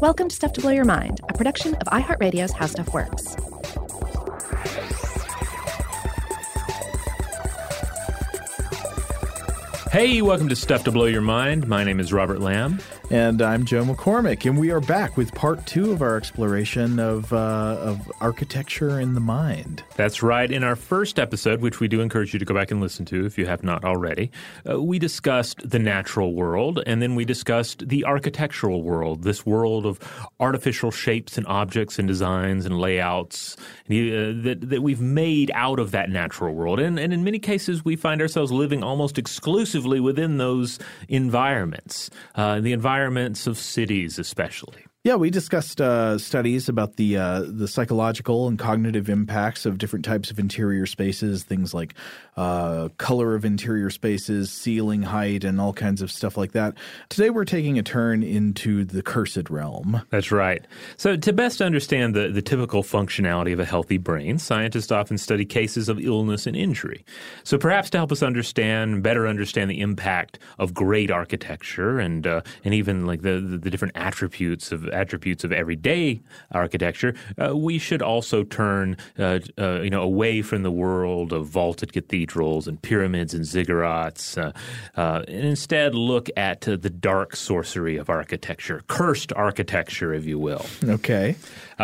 Welcome to Stuff to Blow Your Mind, a production of iHeartRadio's How Stuff Works. Hey, welcome to Stuff to Blow Your Mind. My name is Robert Lamb. And I'm Joe McCormick, and we are back with part two of our exploration of, uh, of architecture in the mind. That's right. In our first episode, which we do encourage you to go back and listen to if you have not already, uh, we discussed the natural world, and then we discussed the architectural world, this world of artificial shapes and objects and designs and layouts uh, that, that we've made out of that natural world. And, and in many cases, we find ourselves living almost exclusively within those environments. Uh, the environment environments of cities, especially. Yeah, we discussed uh, studies about the uh, the psychological and cognitive impacts of different types of interior spaces, things like uh, color of interior spaces, ceiling height, and all kinds of stuff like that. Today, we're taking a turn into the cursed realm. That's right. So, to best understand the, the typical functionality of a healthy brain, scientists often study cases of illness and injury. So, perhaps to help us understand, better understand the impact of great architecture and uh, and even like the, the, the different attributes of attributes of everyday architecture, uh, we should also turn uh, uh, you know away from the world of vaulted cathedrals and pyramids and ziggurats, uh, uh, and instead look at the dark sorcery of architecture, cursed architecture, if you will. Okay.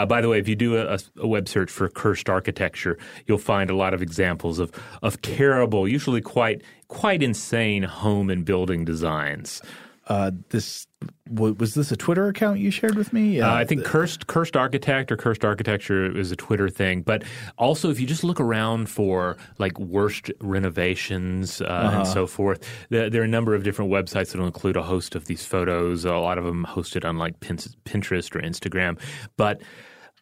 by the way, if you do a, a web search for cursed architecture, you'll find a lot of examples of of terrible, usually quite quite insane home and building designs uh, this was this a Twitter account you shared with me? Uh, I think cursed cursed architect or cursed architecture is a Twitter thing. But also, if you just look around for like worst renovations uh, uh-huh. and so forth, there, there, are a number of different websites that will include a host of these photos. A lot of them hosted on like Pinterest or Instagram, but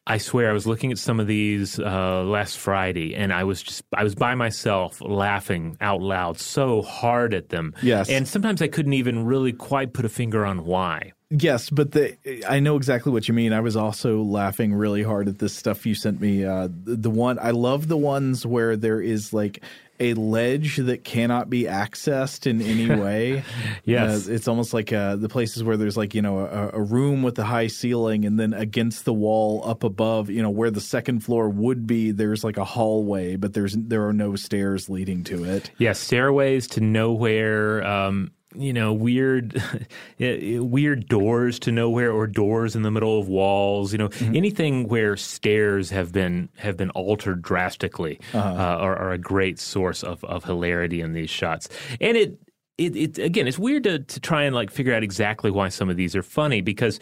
I swear I was looking at some of these uh, last Friday, and I was just I was by myself laughing out loud so hard at them. Yes, and sometimes I couldn't even really quite put a finger on why. Yes, but the I know exactly what you mean. I was also laughing really hard at this stuff you sent me. Uh, the one I love the ones where there is like a ledge that cannot be accessed in any way. yes, uh, it's almost like uh, the places where there's like you know a, a, room with a high ceiling, and then against the wall up above, you know where the second floor would be, there's like a hallway, but there's there are no stairs leading to it. Yes, stairways to nowhere. Um, you know weird weird doors to nowhere or doors in the middle of walls you know mm-hmm. anything where stairs have been have been altered drastically uh-huh. uh, are, are, a great source of, of hilarity in these shots and it it, it, again, it's weird to, to try and like figure out exactly why some of these are funny because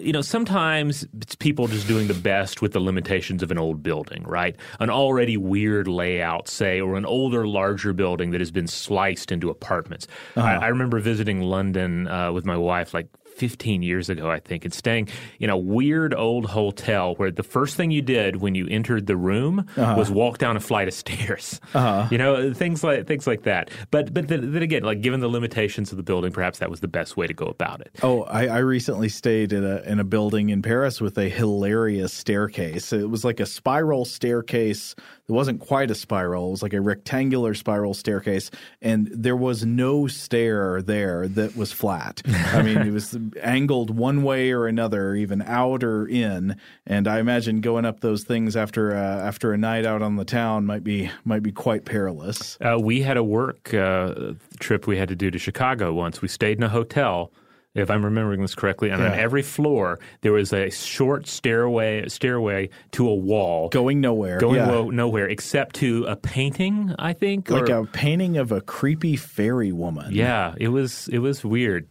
you know, sometimes it's people just doing the best with the limitations of an old building, right? An already weird layout, say, or an older, larger building that has been sliced into apartments. Uh-huh. I, I, remember visiting London uh, with my wife like 15 years ago, I think, and staying in a weird old hotel where the first thing you did when you entered the room uh-huh. was walk down a flight of stairs. Uh-huh. You know, things like things like that. But but then, then, again, like given the limitations of the building, perhaps that was the best way to go about it. Oh, I, I recently stayed in a in a building in Paris with a hilarious staircase. It was like a spiral staircase it wasn't quite a spiral. It was like a rectangular spiral staircase, and there was no stair there that was flat. I mean, it was angled one way or another, even out or in. And I imagine going up those things after uh, after a night out on the town might be might be quite perilous. Uh, we had a work uh, trip we had to do to Chicago once. We stayed in a hotel if I'm remembering this correctly. And yeah. on every floor, there was a short stairway stairway to a wall, going nowhere, going yeah. nowhere except to a painting. I think, like or, a painting of a creepy fairy woman. Yeah, it was it was weird.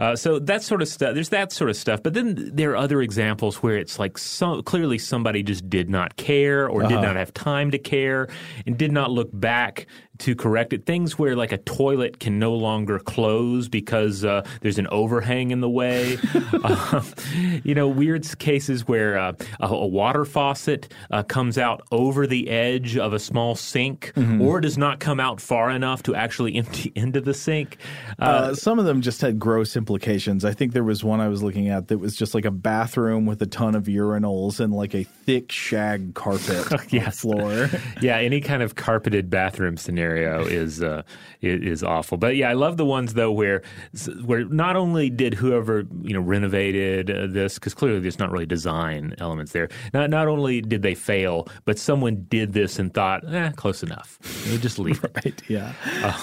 Uh, so that sort of stuff. There's that sort of stuff, but then there are other examples where it's like so, clearly somebody just did not care or uh-huh. did not have time to care and did not look back to correct it. Things where like a toilet can no longer close because uh, there's an overhang in the way. uh, you know, weird cases where uh, a, a, water faucet uh, comes out over the edge of a small sink mm-hmm. or does not come out far enough to actually empty into the sink. Uh, uh, some of them just had gross implications. I think there was one I was looking at that was just like a bathroom with a ton of urinals and like a thick shag carpet yes. floor. yeah, any kind of carpeted bathroom scenario scenario is uh, is awful. But yeah, I love the ones though where where not only did whoever you know renovated uh, this because clearly there's not really design elements there. Not not only did they fail, but someone did this and thought, eh, close enough. You just leave right, it. Yeah. Uh,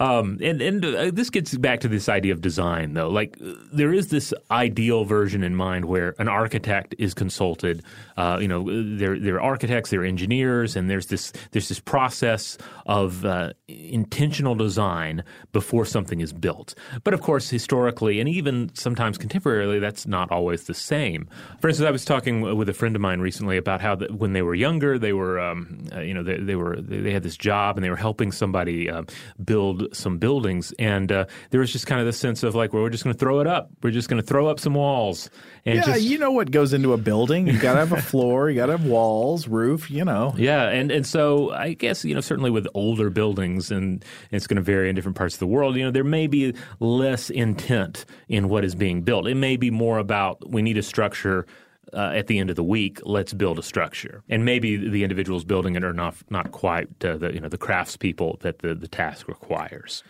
um, and and uh, this gets back to this idea of design, though. Like there is this ideal version in mind where an architect is consulted. Uh, you know, they're they're architects, they're engineers, and there's this there's this process of uh, intentional design before something is built. But of course, historically and even sometimes contemporarily, that's not always the same. For instance, I was talking with a friend of mine recently about how the, when they were younger, they were um, uh, you know they, they were they had this job and they were helping somebody uh, build some buildings. And uh, there was just kind of this sense of like, well, we're just going to throw it up. We're just going to throw up some walls. And yeah, just... you know what goes into a building. You got to have a floor. You got to have walls, roof. You know. Yeah, and and so I guess you know certainly with older buildings, and it's going to vary in different parts of the world. You know, there may be less intent in what is being built. It may be more about we need a structure uh, at the end of the week, let's build a structure. And maybe the individuals building it are not not quite uh, the you know the craftspeople that the, the task requires.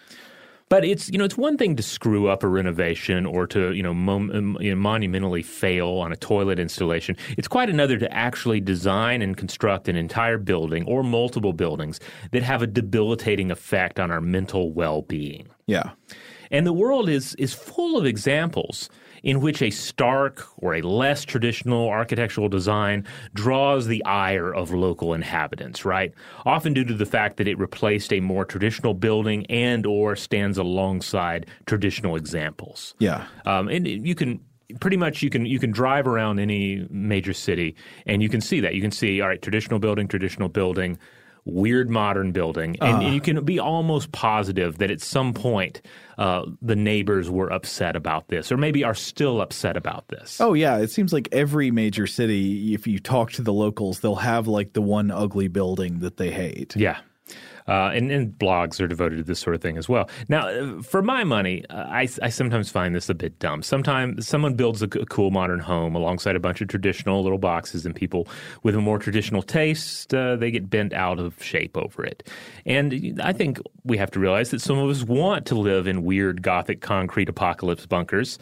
But it's you know it's one thing to screw up a renovation or to you know, mom, you know, monumentally fail on a toilet installation. It's quite another to actually design and construct an entire building or multiple buildings that have a debilitating effect on our mental well-being. Yeah. And the world is is full of examples in which a stark or a less traditional architectural design draws the ire of local inhabitants, right? Often due to the fact that it replaced a more traditional building and or stands alongside traditional examples. Yeah. Um, and you can pretty much you can you can drive around any major city and you can see that you can see all right traditional building traditional building weird modern building, and, uh, and, you can be almost positive that at some point uh, the neighbors were upset about this, or maybe are still upset about this. Oh yeah, it seems like every major city, if you talk to the locals, they'll have like the one ugly building that they hate. Yeah. Uh, and, and, blogs are devoted to this sort of thing as well. Now, uh, for my money, uh, I, I, sometimes find this a bit dumb. Sometimes someone builds a, a, cool modern home alongside a bunch of traditional little boxes, and people with a more traditional taste, uh, they get bent out of shape over it. And I think we have to realize that some of us want to live in weird Gothic concrete apocalypse bunkers,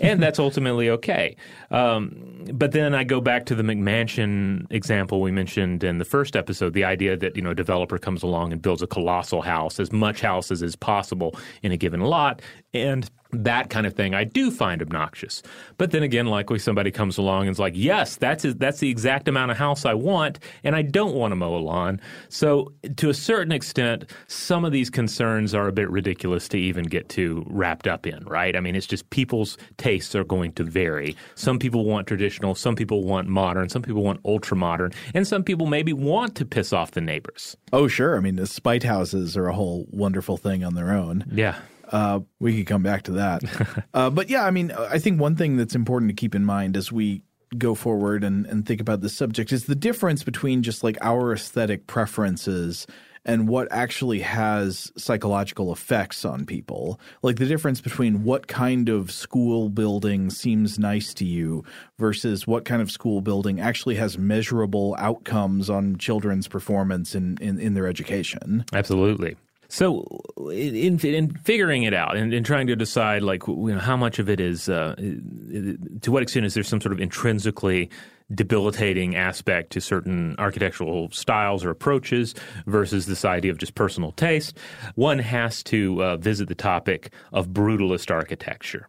and that's ultimately okay. Um, but then I go back to the McMansion example we mentioned in the first episode the idea that you know a developer comes along and builds a colossal house, as much house as is possible in a given lot, and that kind of thing I do find obnoxious. But then again, likely somebody comes along and is like, yes, that's that's the exact amount of house I want, and I don't want to mow a lawn. So to a certain extent, some of these concerns are a bit ridiculous to even get too wrapped up in, right? I mean, it's just people's tastes are going to vary. Some people want traditional, some people want modern, some people want ultra modern, and some people maybe want to piss off the neighbors. Oh, sure. I mean, the spite houses are a whole wonderful thing on their own. Yeah. Uh, we could come back to that. uh, but yeah, I mean, I think one thing that's important to keep in mind as we go forward and, and think about this subject is the difference between just like our aesthetic preferences and what actually has psychological effects on people. Like the difference between what kind of school building seems nice to you versus what kind of school building actually has measurable outcomes on children's performance in, in, in their education. Absolutely. So, in, in figuring it out and in trying to decide, like, you know, how much of it is, uh, to what extent is there some sort of intrinsically debilitating aspect to certain architectural styles or approaches versus this idea of just personal taste, one has to uh, visit the topic of brutalist architecture.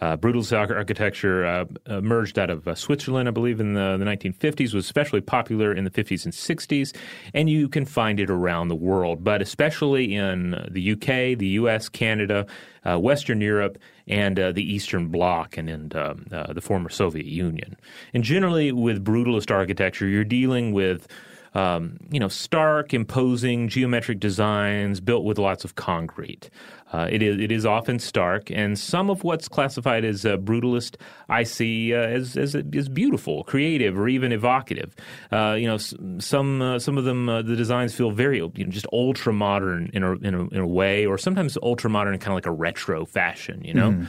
Uh, brutalist architecture uh, emerged out of uh, Switzerland, I believe, in the, the, 1950s, was especially popular in the 50s and 60s, and you can find it around the world, but especially in the UK, the US, Canada, uh, Western Europe, and uh, the Eastern Bloc and in um, uh, the former Soviet Union. And generally, with brutalist architecture, you're dealing with um, you know, stark, imposing geometric designs built with lots of concrete. Uh, it is it is often stark, and some of what's classified as uh, brutalist I see uh, as, as as beautiful, creative, or even evocative. Uh, you know, some uh, some of them uh, the designs feel very you know, just ultra modern in a, in a, in a way, or sometimes ultra modern in kind of like a retro fashion. You know. Mm.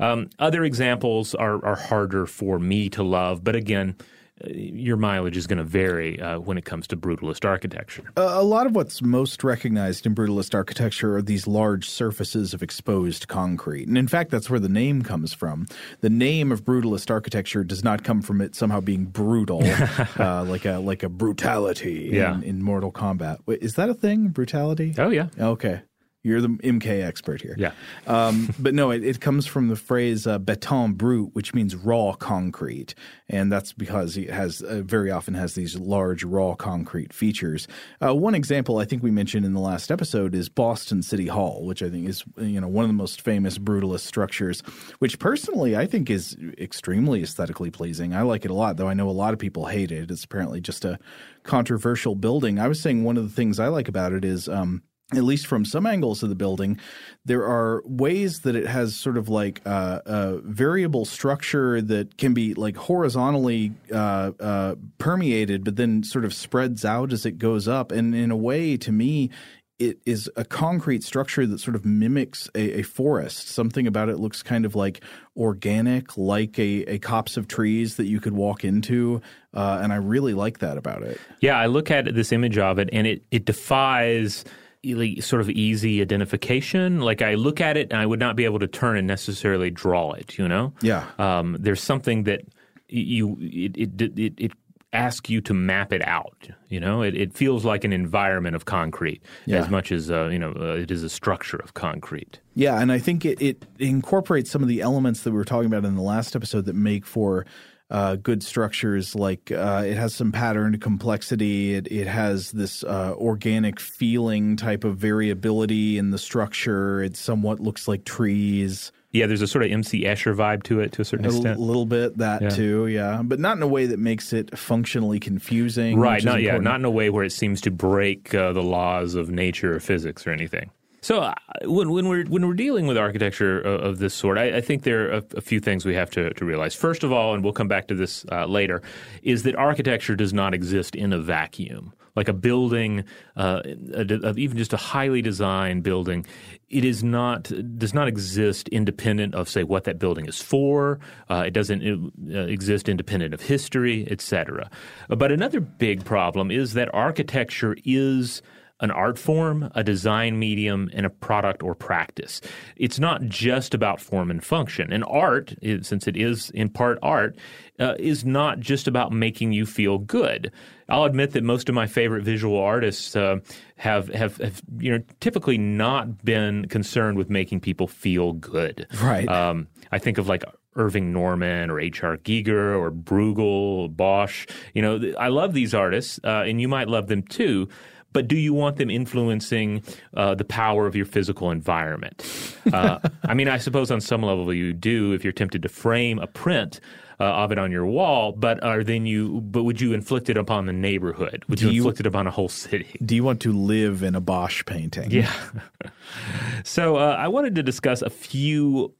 Um, other examples are, are harder for me to love, but again, your mileage is going to vary uh, when it comes to brutalist architecture. a lot of what's most recognized in brutalist architecture are these large surfaces of exposed concrete. And in fact, that's where the name comes from. The name of brutalist architecture does not come from it somehow being brutal, uh, like a like a brutality yeah. in, in Mortal Kombat. Wait, is that a thing? Brutality? Oh, yeah. Okay. You're the MK expert here. Yeah. um, but no, it, it, comes from the phrase uh, béton brut, which means raw concrete. And that's because it has uh, very often has these large raw concrete features. Uh, one example I think we mentioned in the last episode is Boston City Hall, which I think is you know one of the most famous brutalist structures, which personally I think is extremely aesthetically pleasing. I like it a lot, though I know a lot of people hate it. It's apparently just a controversial building. I was saying one of the things I like about it is um, at least from some angles of the building, there are ways that it has sort of like a variable structure that can be like horizontally uh, uh, permeated, but then sort of spreads out as it goes up. And in a way, to me, it is a concrete structure that sort of mimics a, a, forest. Something about it looks kind of like organic, like a, a copse of trees that you could walk into. Uh, and I really like that about it. Yeah, I look at this image of it, and it, it defies – sort of easy identification. Like I look at it and I would not be able to turn and necessarily draw it. You know, yeah. Um, there's something that you it it it, it asks you to map it out. You know, it, it feels like an environment of concrete yeah. as much as uh, you know uh, it is a structure of concrete. Yeah, and I think it, it incorporates some of the elements that we were talking about in the last episode that make for uh, good structures. Like uh, it has some patterned complexity. It it has this uh, organic feeling type of variability in the structure. It somewhat looks like trees. Yeah, there's a sort of MC Escher vibe to it to a certain a extent. A little bit that yeah. too, yeah, but not in a way that makes it functionally confusing. Right, not yeah, not in a way where it seems to break uh, the laws of nature or physics or anything. So uh, when, when we're when we're dealing with architecture of, of this sort, I, I, think there are a, a, few things we have to, to realize. First of all, and we'll come back to this uh, later, is that architecture does not exist in a vacuum. Like a building, uh, a, even just a highly designed building, it is not does not exist independent of say what that building is for. Uh, it doesn't uh, exist independent of history, etc. But another big problem is that architecture is an art form, a design medium, and a product or practice. It's not just about form and function. And art, since it is in part art, uh, is not just about making you feel good. I'll admit that most of my favorite visual artists uh, have, have, have you know typically not been concerned with making people feel good. Right. Um, I think of like Irving Norman or H.R. Giger or Bruegel, Bosch. You know, I love these artists, uh, and you might love them too but do you want them influencing uh, the power of your physical environment? Uh, I mean, I suppose on some level you do if you're tempted to frame a print. Uh, of it on your wall, but are then you? But would you inflict it upon the neighborhood? Would you, you inflict it upon a whole city? Do you want to live in a Bosch painting? Yeah. so uh, I wanted to discuss a few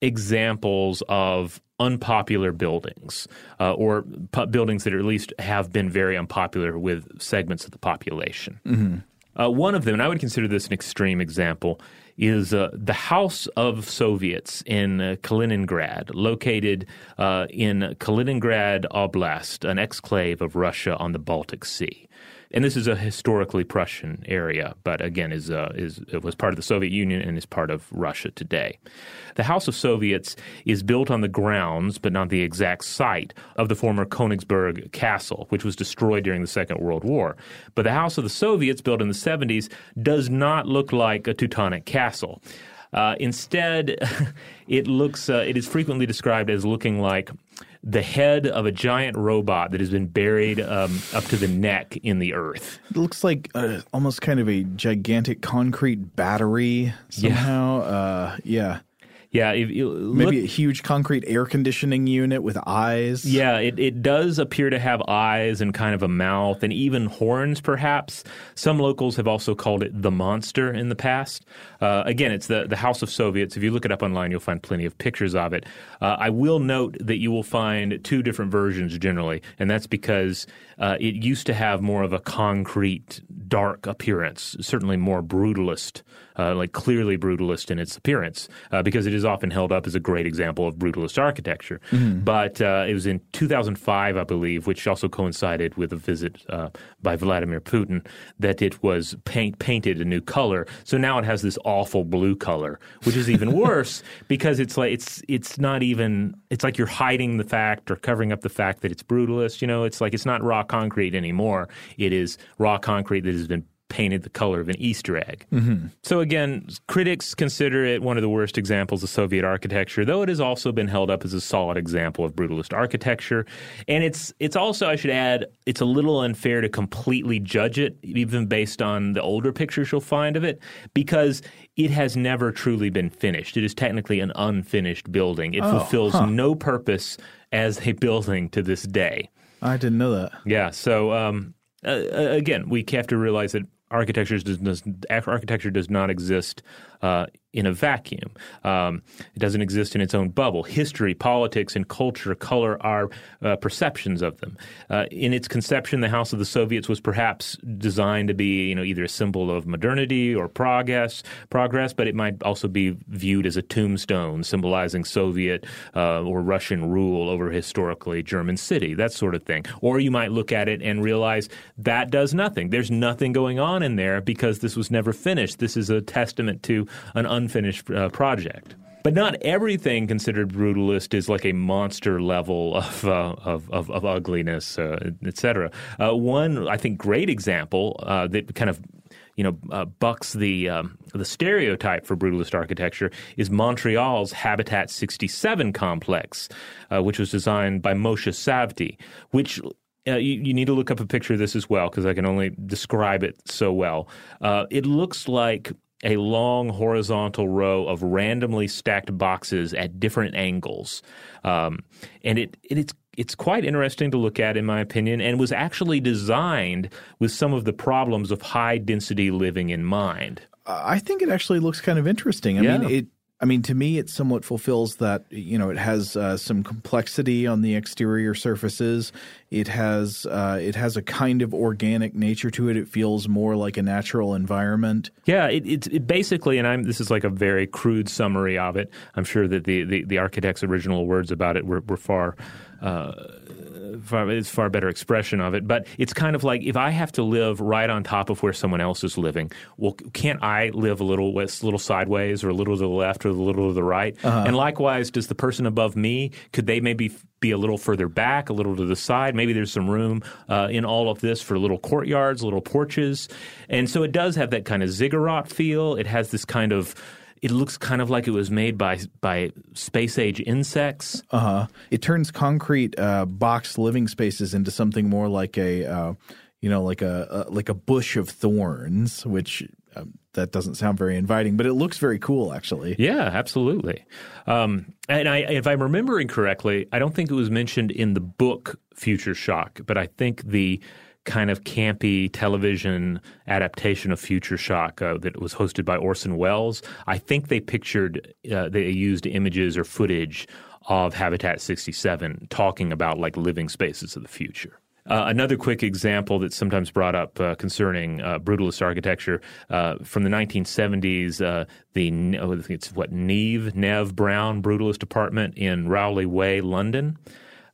examples of unpopular buildings uh, or buildings that at least have been very unpopular with segments of the population. Mm-hmm. Uh, one of them, and I would consider this an extreme example, is uh, the House of Soviets in uh, Kaliningrad, located uh, in Kaliningrad Oblast, an exclave of Russia on the Baltic Sea and this is a historically Prussian area, but again is uh, is it was part of the Soviet Union and is part of Russia today. The House of Soviets is built on the grounds, but not the exact site of the former Königsberg Castle, which was destroyed during the Second World War. But the House of the Soviets, built in the 70s, does not look like a Teutonic castle. Uh, instead, it looks uh, it is frequently described as looking like the head of a giant robot that has been buried um, up to the neck in the earth. It looks like uh, almost kind of a gigantic concrete battery somehow. Yeah. Uh, yeah. Yeah, if, maybe a huge concrete air conditioning unit with eyes. Yeah, it, it does appear to have eyes and kind of a mouth and even horns, perhaps. Some locals have also called it the monster in the past. Uh, again, it's the, the House of Soviets. If you look it up online, you'll find plenty of pictures of it. Uh, I will note that you will find two different versions generally, and that's because uh, it used to have more of a concrete, dark appearance, certainly more brutalist, uh, like clearly brutalist in its appearance, uh, because it is often held up as a great example of brutalist architecture. Mm-hmm. But uh, it was in 2005, I believe, which also coincided with a visit uh, by Vladimir Putin, that it was paint, painted a new color. So now it has this awful blue color, which is even worse because it's like it's it's not even it's like you're hiding the fact or covering up the fact that it's brutalist. You know, it's like it's not raw concrete anymore. It is raw concrete that has been painted the color of an Easter egg. Mm-hmm. So again, critics consider it one of the worst examples of Soviet architecture, though it has also been held up as a solid example of brutalist architecture. And it's it's also, I should add, it's a little unfair to completely judge it, even based on the older pictures you'll find of it, because it has never truly been finished. It is technically an unfinished building. It oh, fulfills huh. no purpose as a building to this day. I didn't know that. Yeah. So um, uh, again, we have to realize that architecture does, does, architecture does not exist uh, in a vacuum. Um, it doesn't exist in its own bubble. History, politics, and culture color our uh, perceptions of them. Uh, in its conception, the House of the Soviets was perhaps designed to be, you know, either a symbol of modernity or progress, progress, but it might also be viewed as a tombstone symbolizing Soviet uh, or Russian rule over historically German city, that sort of thing. Or you might look at it and realize that does nothing. There's nothing going on in there because this was never finished. This is a testament to an unfinished uh, project. But not everything considered brutalist is like a monster level of uh, of, of, of, ugliness, uh, etc. Uh, one, I think, great example uh, that kind of you know uh, bucks the um, the stereotype for brutalist architecture is Montreal's Habitat 67 complex, uh, which was designed by Moshe Safdie, which uh, you, you, need to look up a picture of this as well because I can only describe it so well. Uh, it looks like a long horizontal row of randomly stacked boxes at different angles, um, and it, it, it's it's quite interesting to look at, in my opinion, and was actually designed with some of the problems of high density living in mind. I think it actually looks kind of interesting. I yeah. mean, it I mean, to me, it somewhat fulfills that. You know, it has uh, some complexity on the exterior surfaces. It has uh, it has a kind of organic nature to it. It feels more like a natural environment. Yeah, it, it's it basically, and I'm this is like a very crude summary of it. I'm sure that the the, the architect's original words about it were, were far. Uh, far, it's far better expression of it. But it's kind of like if I have to live right on top of where someone else is living, well, can't I live a little a little sideways or a little to the left or a little to the right? Uh-huh. And likewise, does the person above me could they maybe be a little further back, a little to the side? Maybe there's some room uh, in all of this for little courtyards, little porches, and so it does have that kind of ziggurat feel. It has this kind of it looks kind of like it was made by by space age insects. Uh huh. It turns concrete uh, box living spaces into something more like a, uh, you know, like a, a, like a bush of thorns, which um, that doesn't sound very inviting, but it looks very cool, actually. Yeah, absolutely. Um, and I, if I'm remembering correctly, I don't think it was mentioned in the book Future Shock, but I think the kind of campy television adaptation of Future Shock uh, that was hosted by Orson Welles. I think they pictured, uh, they used images or footage of Habitat 67 talking about like living spaces of the future. Uh, another quick example that's sometimes brought up uh, concerning uh, brutalist architecture uh, from the 1970s, uh, the oh, it's what Neave Nev Brown Brutalist Apartment in Rowley Way, London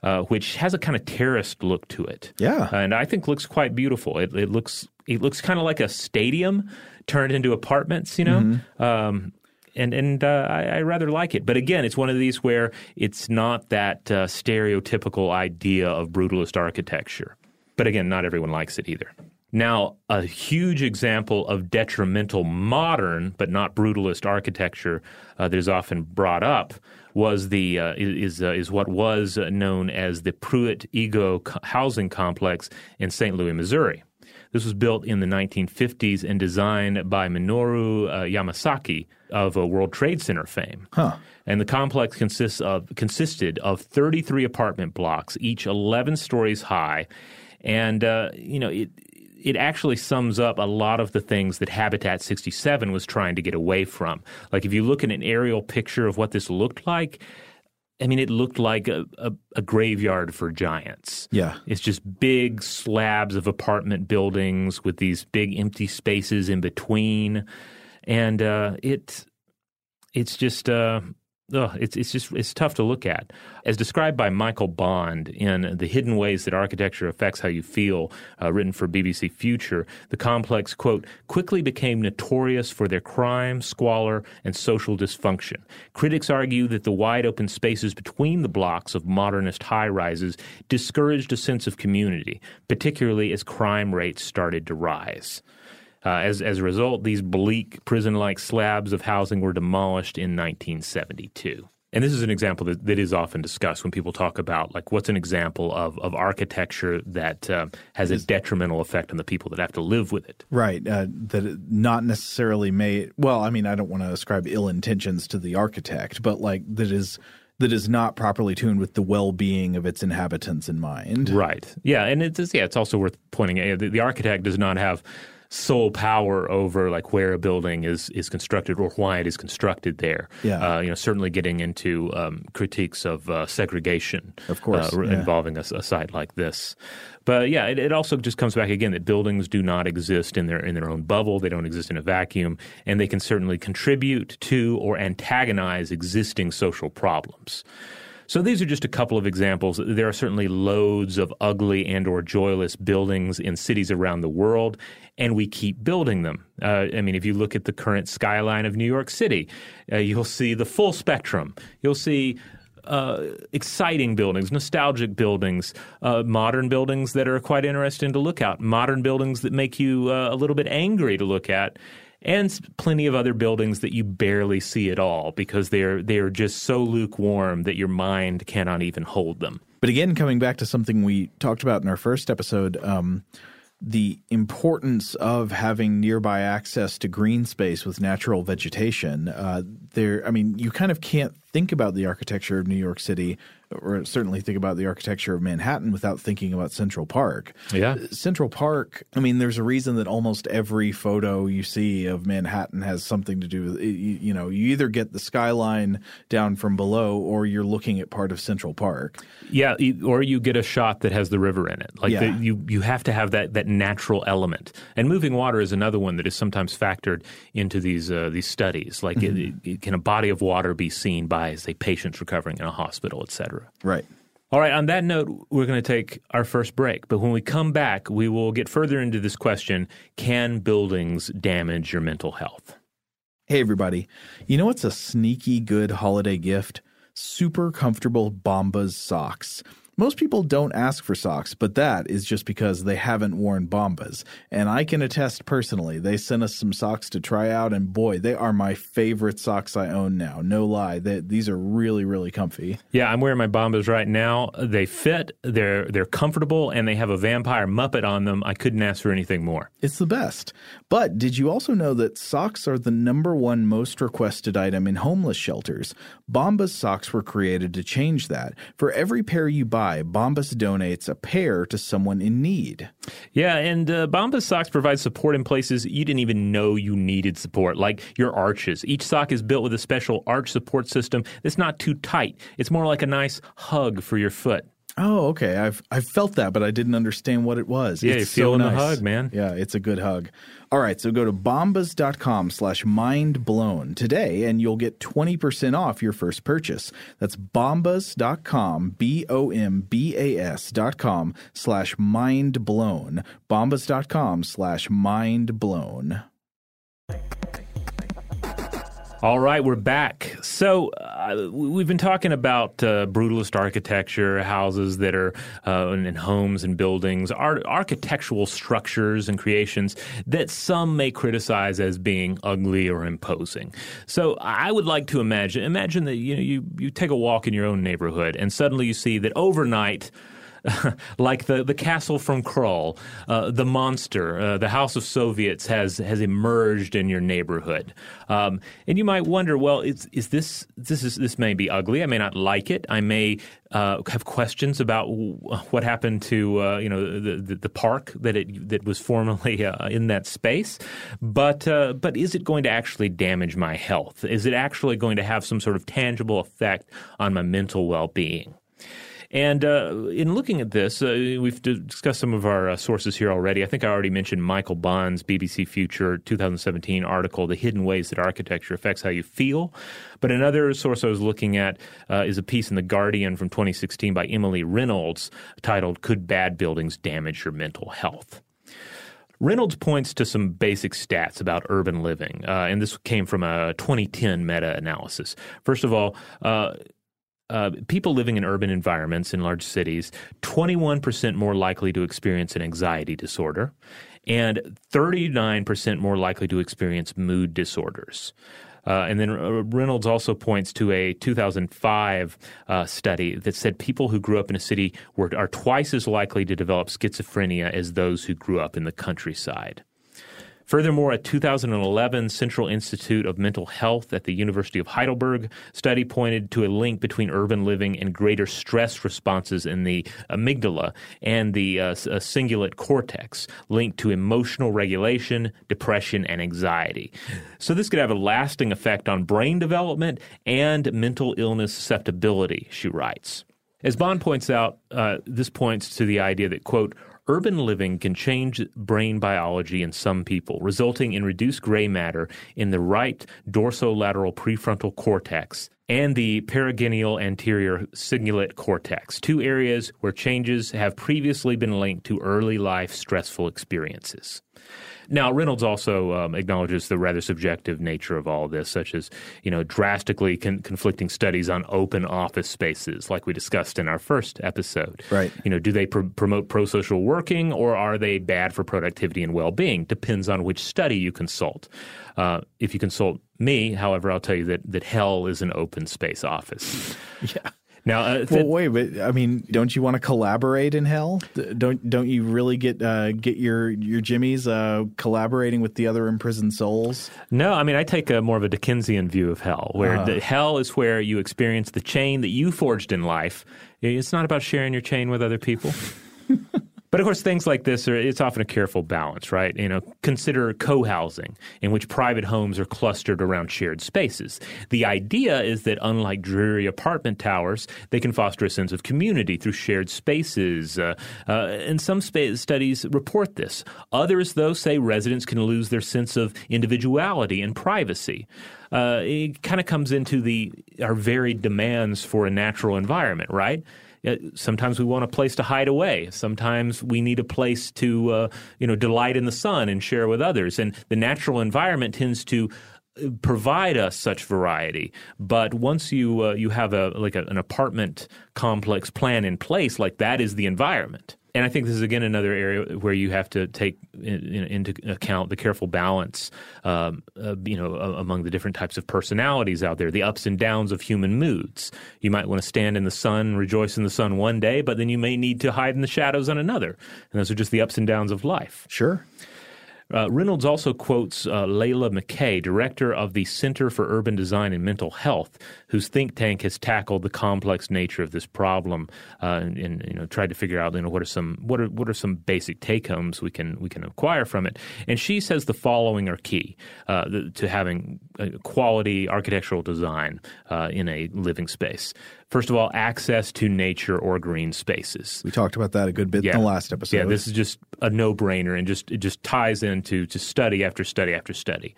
uh, which has a kind of terraced look to it. Yeah, and I think looks quite beautiful. It, it looks it looks kind of like a stadium turned into apartments. You know. Mm-hmm. Um, and and uh, I, I, rather like it. But again, it's one of these where it's not that uh, stereotypical idea of brutalist architecture. But again, not everyone likes it either. Now, a huge example of detrimental modern but not brutalist architecture uh, that is often brought up was the uh, is uh, is what was known as the Pruitt-Igoe housing complex in St. Louis, Missouri. This was built in the 1950s and designed by Minoru uh, Yamasaki of uh, World Trade Center fame. Huh. And the complex consists of consisted of 33 apartment blocks, each 11 stories high, and uh, you know it it actually sums up a lot of the things that Habitat 67 was trying to get away from. Like if you look at an aerial picture of what this looked like, I mean, it looked like a, a, a, graveyard for giants. Yeah. It's just big slabs of apartment buildings with these big empty spaces in between. And uh, it, it's just. Uh, Ugh, it's it's just it's tough to look at. As described by Michael Bond in "The Hidden Ways That Architecture Affects How You Feel," uh, written for BBC Future, the complex quote quickly became notorious for their crime, squalor, and social dysfunction. Critics argue that the wide open spaces between the blocks of modernist high rises discouraged a sense of community, particularly as crime rates started to rise. Uh, as, as a result, these bleak prison like slabs of housing were demolished in 1972. And this is an example that, that is often discussed when people talk about like what's an example of, of architecture that uh, has a detrimental effect on the people that have to live with it. Right. Uh, that not necessarily made. Well, I mean, I don't want to ascribe ill intentions to the architect, but like that is that is not properly tuned with the well-being of its inhabitants in mind. Right. Yeah, and it's yeah, it's also worth pointing out the, the architect does not have sole power over like where a building is is constructed or why it is constructed there. Yeah. Uh, you know, certainly getting into um, critiques of uh, segregation, of course, uh, yeah. involving a, a, site like this. But yeah, it, it, also just comes back again that buildings do not exist in their in their own bubble. They don't exist in a vacuum, and they can certainly contribute to or antagonize existing social problems. So these are just a couple of examples. There are certainly loads of ugly and or joyless buildings in cities around the world, and we keep building them. Uh, I mean, if you look at the current skyline of New York City, uh, you'll see the full spectrum. You'll see uh, exciting buildings, nostalgic buildings, uh, modern buildings that are quite interesting to look at, modern buildings that make you uh, a little bit angry to look at, and plenty of other buildings that you barely see at all because they're they're just so lukewarm that your mind cannot even hold them. But again, coming back to something we talked about in our first episode, um, the importance of having nearby access to green space with natural vegetation. Uh, there, I mean, you kind of can't think about the architecture of New York City or certainly think about the architecture of Manhattan without thinking about Central Park. Yeah. Central Park, I mean, there's a reason that almost every photo you see of Manhattan has something to do with, you, you know, you either get the skyline down from below or you're looking at part of Central Park. Yeah, or you get a shot that has the river in it. Like yeah. the, you, you have to have that, that natural element. And moving water is another one that is sometimes factored into these, uh, these studies. Like, mm-hmm. it, it, can a body of water be seen by, say, patients recovering in a hospital, et cetera? Right. All right, on that note, we're going to take our first break. But when we come back, we will get further into this question Can buildings damage your mental health? Hey, everybody. You know what's a sneaky good holiday gift? Super comfortable Bombas socks. Most people don't ask for socks, but that is just because they haven't worn Bombas. And I can attest personally, they sent us some socks to try out, and boy, they are my favorite socks I own now. No lie, they, these are really, really comfy. Yeah, I'm wearing my Bombas right now. They fit, they're they're comfortable, and they have a vampire Muppet on them. I couldn't ask for anything more. It's the best. But did you also know that socks are the number one most requested item in homeless shelters? Bombas socks were created to change that. For every pair you buy, Bombas donates a pair to someone in need. Yeah, and uh, Bombas socks provide support in places you didn't even know you needed support, like your arches. Each sock is built with a special arch support system that's not too tight. It's more like a nice hug for your foot. Oh, okay. I've I've felt that, but I didn't understand what it was. Yeah, it's you're feeling so the nice. hug, man. Yeah, it's a good hug. All right, so go to bombas.com slash mindblown today and you'll get 20% off your first purchase. That's bombas.com, B-O-M-B-A-S dot com slash mindblown. Bombas.com slash mindblown. All right, we're back. So uh, we've been talking about uh, brutalist architecture, houses that are uh, in homes and buildings, art- architectural structures and creations that some may criticize as being ugly or imposing. So I would like to imagine imagine that you know you you take a walk in your own neighborhood and suddenly you see that overnight. like the, the castle from Krull, uh, the monster, uh, the House of Soviets has has emerged in your neighborhood, um, and you might wonder, well, is is this this is this may be ugly. I may not like it. I may uh, have questions about what happened to uh, you know the, the, the park that it that was formerly uh, in that space, but uh, but is it going to actually damage my health? Is it actually going to have some sort of tangible effect on my mental well being? And uh, in looking at this, uh, we've discussed some of our uh, sources here already. I think I already mentioned Michael Bond's BBC Future 2017 article, The Hidden Ways That Architecture Affects How You Feel. But another source I was looking at uh, is a piece in The Guardian from 2016 by Emily Reynolds titled, Could Bad Buildings Damage Your Mental Health? Reynolds points to some basic stats about urban living, uh, and this came from a 2010 meta analysis. First of all, uh, uh, people living in urban environments in large cities, 21% more likely to experience an anxiety disorder, and 39% more likely to experience mood disorders. Uh, and then Reynolds also points to a 2005 uh, study that said people who grew up in a city were, are twice as likely to develop schizophrenia as those who grew up in the countryside. Furthermore, a 2011 Central Institute of Mental Health at the University of Heidelberg study pointed to a link between urban living and greater stress responses in the amygdala and the uh, cingulate cortex, linked to emotional regulation, depression, and anxiety. So, this could have a lasting effect on brain development and mental illness susceptibility, she writes. As Bond points out, uh, this points to the idea that, quote, Urban living can change brain biology in some people, resulting in reduced gray matter in the right dorsolateral prefrontal cortex and the perigenual anterior cingulate cortex, two areas where changes have previously been linked to early life stressful experiences. Now, Reynolds also um, acknowledges the rather subjective nature of all of this, such as you know drastically con- conflicting studies on open office spaces, like we discussed in our first episode. Right. You know, do they pr- promote pro-social working, or are they bad for productivity and well-being? Depends on which study you consult. Uh, if you consult me, however, I'll tell you that that hell is an open space office. yeah. Now, uh, well, wait, but I mean, don't you want to collaborate in hell? Don't don't you really get uh, get your your jimmies uh, collaborating with the other imprisoned souls? No, I mean, I take a more of a Dickensian view of hell, where the hell is where you experience the chain that you forged in life. It's not about sharing your chain with other people. But of course, things like this are it's often a careful balance, right? You know, consider co-housing, in which private homes are clustered around shared spaces. The idea is that unlike dreary apartment towers, they can foster a sense of community through shared spaces. Uh, uh, and some spa- studies report this. Others, though, say residents can lose their sense of individuality and privacy. Uh, it kind of comes into the our varied demands for a natural environment, right? Sometimes we want a place to hide away. Sometimes we need a place to uh, you know delight in the sun and share with others. And the natural environment tends to uh, provide us such variety. But once you uh, you have a like a, an apartment complex plan in place, like that is the environment. And I think this is again another area where you have to take in, in, into account the careful balance, um, uh, you know, among the different types of personalities out there, the ups and downs of human moods. You might want to stand in the sun, rejoice in the sun one day, but then you may need to hide in the shadows on another. And those are just the ups and downs of life. Sure. Uh, Reynolds also quotes uh, Layla McCay, director of the Center for Urban Design and Mental Health, whose think tank has tackled the complex nature of this problem uh, and, and, you know tried to figure out you know what are some what are what are some basic take homes we can we can acquire from it. And she says the following are key uh, to having quality architectural design uh, in a living space. First of all, access to nature or green spaces. We talked about that a good bit yeah. in the last episode. Yeah, this is just a no-brainer and just it just ties into to study after study after study.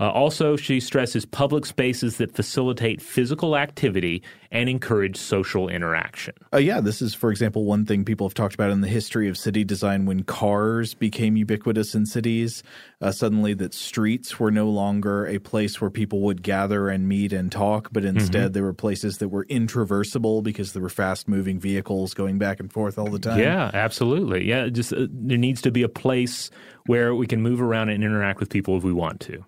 Uh, also, she stresses public spaces that facilitate physical activity and encourage social interaction. Uh, yeah, this is, for example, one thing people have talked about in the history of city design when cars became ubiquitous in cities. Uh, suddenly, that streets were no longer a place where people would gather and meet and talk, but instead mm-hmm. they were places that were intraversible because there were fast moving vehicles going back and forth all the time. Yeah, absolutely. Yeah, just uh, there needs to be a place where we can move around and interact with people if we want to.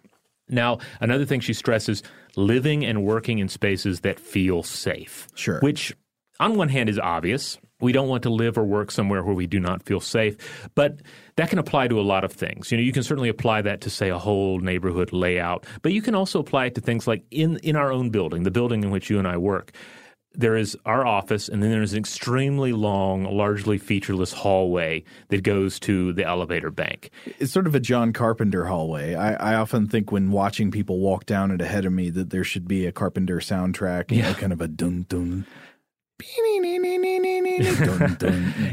Now, another thing she stresses living and working in spaces that feel safe. Sure. Which, on one hand, is obvious. We don't want to live or work somewhere where we do not feel safe. But that can apply to a lot of things. You know, you can certainly apply that to, say, a whole neighborhood layout, but you can also apply it to things like in, in our own building, the building in which you and I work there is our office, and then there's an extremely long, largely featureless hallway that goes to the elevator bank. It's sort of a John Carpenter hallway. I, I often think when watching people walk down it ahead of me that there should be a Carpenter soundtrack, yeah. Know, kind of a dun dun.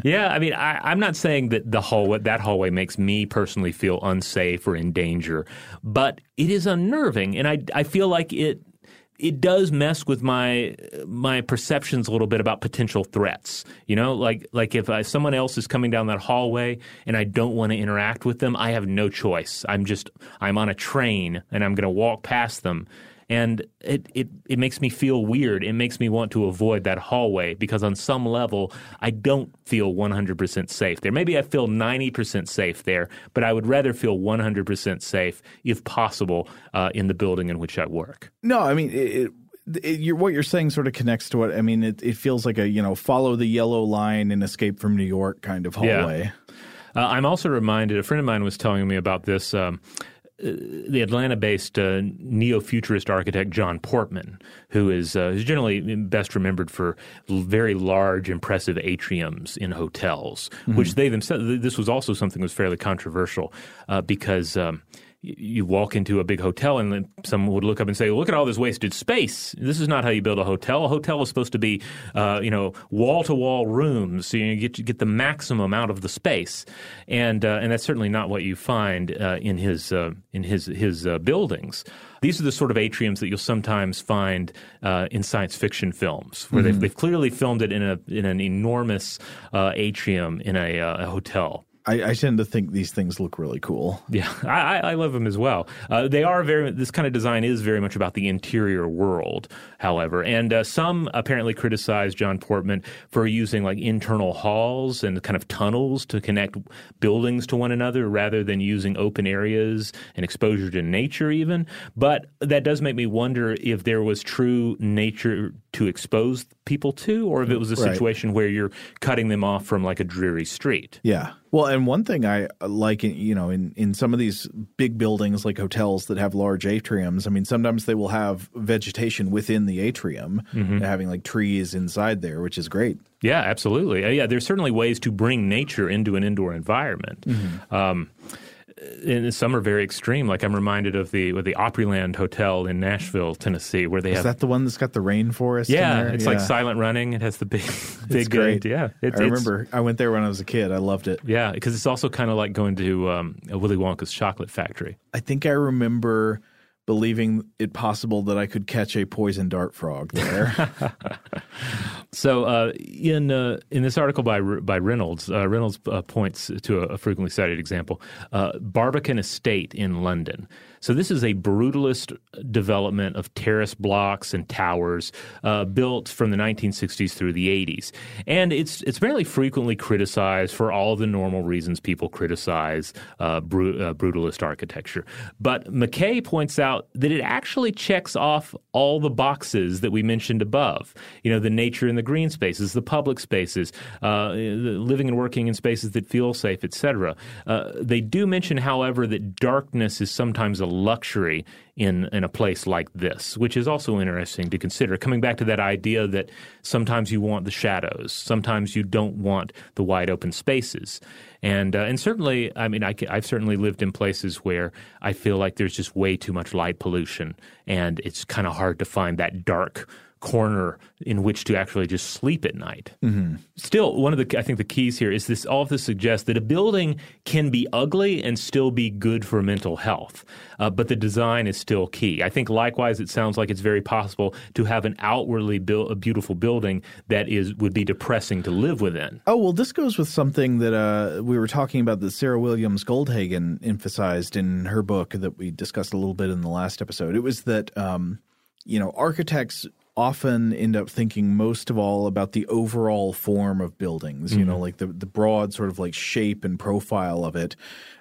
yeah, I mean, I, am not saying that the hallway that hallway makes me personally feel unsafe or in danger, but it is unnerving, and I I feel like it it does mess with my my perceptions a little bit about potential threats. You know, like like if I, someone else is coming down that hallway and I don't want to interact with them, I have no choice. I'm just I'm on a train and I'm going to walk past them and it, it it makes me feel weird. It makes me want to avoid that hallway because on some level I don't feel 100% safe there. Maybe I feel 90% safe there, but I would rather feel 100% safe if possible uh, in the building in which I work. No, I mean it, it, you're, what you're saying sort of connects to what I mean. It, it, feels like a you know follow the yellow line and escape from New York kind of hallway. Yeah. Uh, I'm also reminded. A friend of mine was telling me about this. Um, the Atlanta-based uh, neo-futurist architect John Portman, who is uh, is generally best remembered for very large, impressive atriums in hotels, mm-hmm. which they themselves. This was also something that was fairly controversial uh, because. Um, you walk into a big hotel and someone would look up and say, "Look at all this wasted space. This is not how you build a hotel. A hotel is supposed to be, uh, you know, wall to wall rooms, so you get you get the maximum out of the space." And uh, and that's certainly not what you find uh, in his uh, in his his uh, buildings. These are the sort of atriums that you'll sometimes find uh, in science fiction films, where mm-hmm. they've, they've, clearly filmed it in a in an enormous atrium in a, a hotel. I, I, tend to think these things look really cool. Yeah, I, I love them as well. Uh, they are very. This kind of design is very much about the interior world, however, and uh, some apparently criticize John Portman for using like internal halls and kind of tunnels to connect buildings to one another, rather than using open areas and exposure to nature, even. But that does make me wonder if there was true nature to expose people to, or if it was a situation right. where you're cutting them off from like a dreary street. Yeah. Well, and one thing I like, you know, in, in some of these big buildings like hotels that have large atriums, I mean, sometimes they will have vegetation within the atrium, mm-hmm. having like trees inside there, which is great. Yeah, absolutely. Uh, yeah, there's certainly ways to bring nature into an indoor environment. Mm-hmm. Um, and some are very extreme. Like I'm reminded of the the Opryland Hotel in Nashville, Tennessee, where they Is have. that the one that's got the rainforest? Yeah, it's yeah. like silent running. It has the big, big. It's great. Yeah, it's, I remember I went there when I was a kid. I loved it. Yeah, because it's also kind of like going to um, Willy Wonka's chocolate factory. I think I remember believing it possible that I could catch a poison dart frog there. So uh, in uh, in this article by by Reynolds, uh, Reynolds uh, points to a, frequently cited example, uh, Barbican Estate in London. So this is a brutalist development of terrace blocks and towers uh, built from the 1960s through the 80s, and it's it's fairly frequently criticized for all the normal reasons people criticize bru- brutalist architecture. But McCay points out that it actually checks off all the boxes that we mentioned above. You know, the nature and the green spaces, the public spaces, uh, living and working in spaces that feel safe, etc. Uh, they do mention, however, that darkness is sometimes a luxury in in a place like this, which is also interesting to consider. Coming back to that idea that sometimes you want the shadows, sometimes you don't want the wide open spaces, and uh, and certainly, I mean, I, have certainly lived in places where I feel like there's just way too much light pollution, and it's kind of hard to find that dark corner in which to actually just sleep at night. Mm-hmm. Still, one of the I think the keys here is this. All of this suggests that a building can be ugly and still be good for mental health, uh, but the design is still key. I think likewise, it sounds like it's very possible to have an outwardly built, a beautiful building that is would be depressing to live within. Oh well, this goes with something that uh, we were talking about that Sarah Williams Goldhagen emphasized in her book that we discussed a little bit in the last episode. It was that. Um, you know, architects often end up thinking most of all about the overall form of buildings, you mm-hmm. know, like the, the broad sort of like shape and profile of it.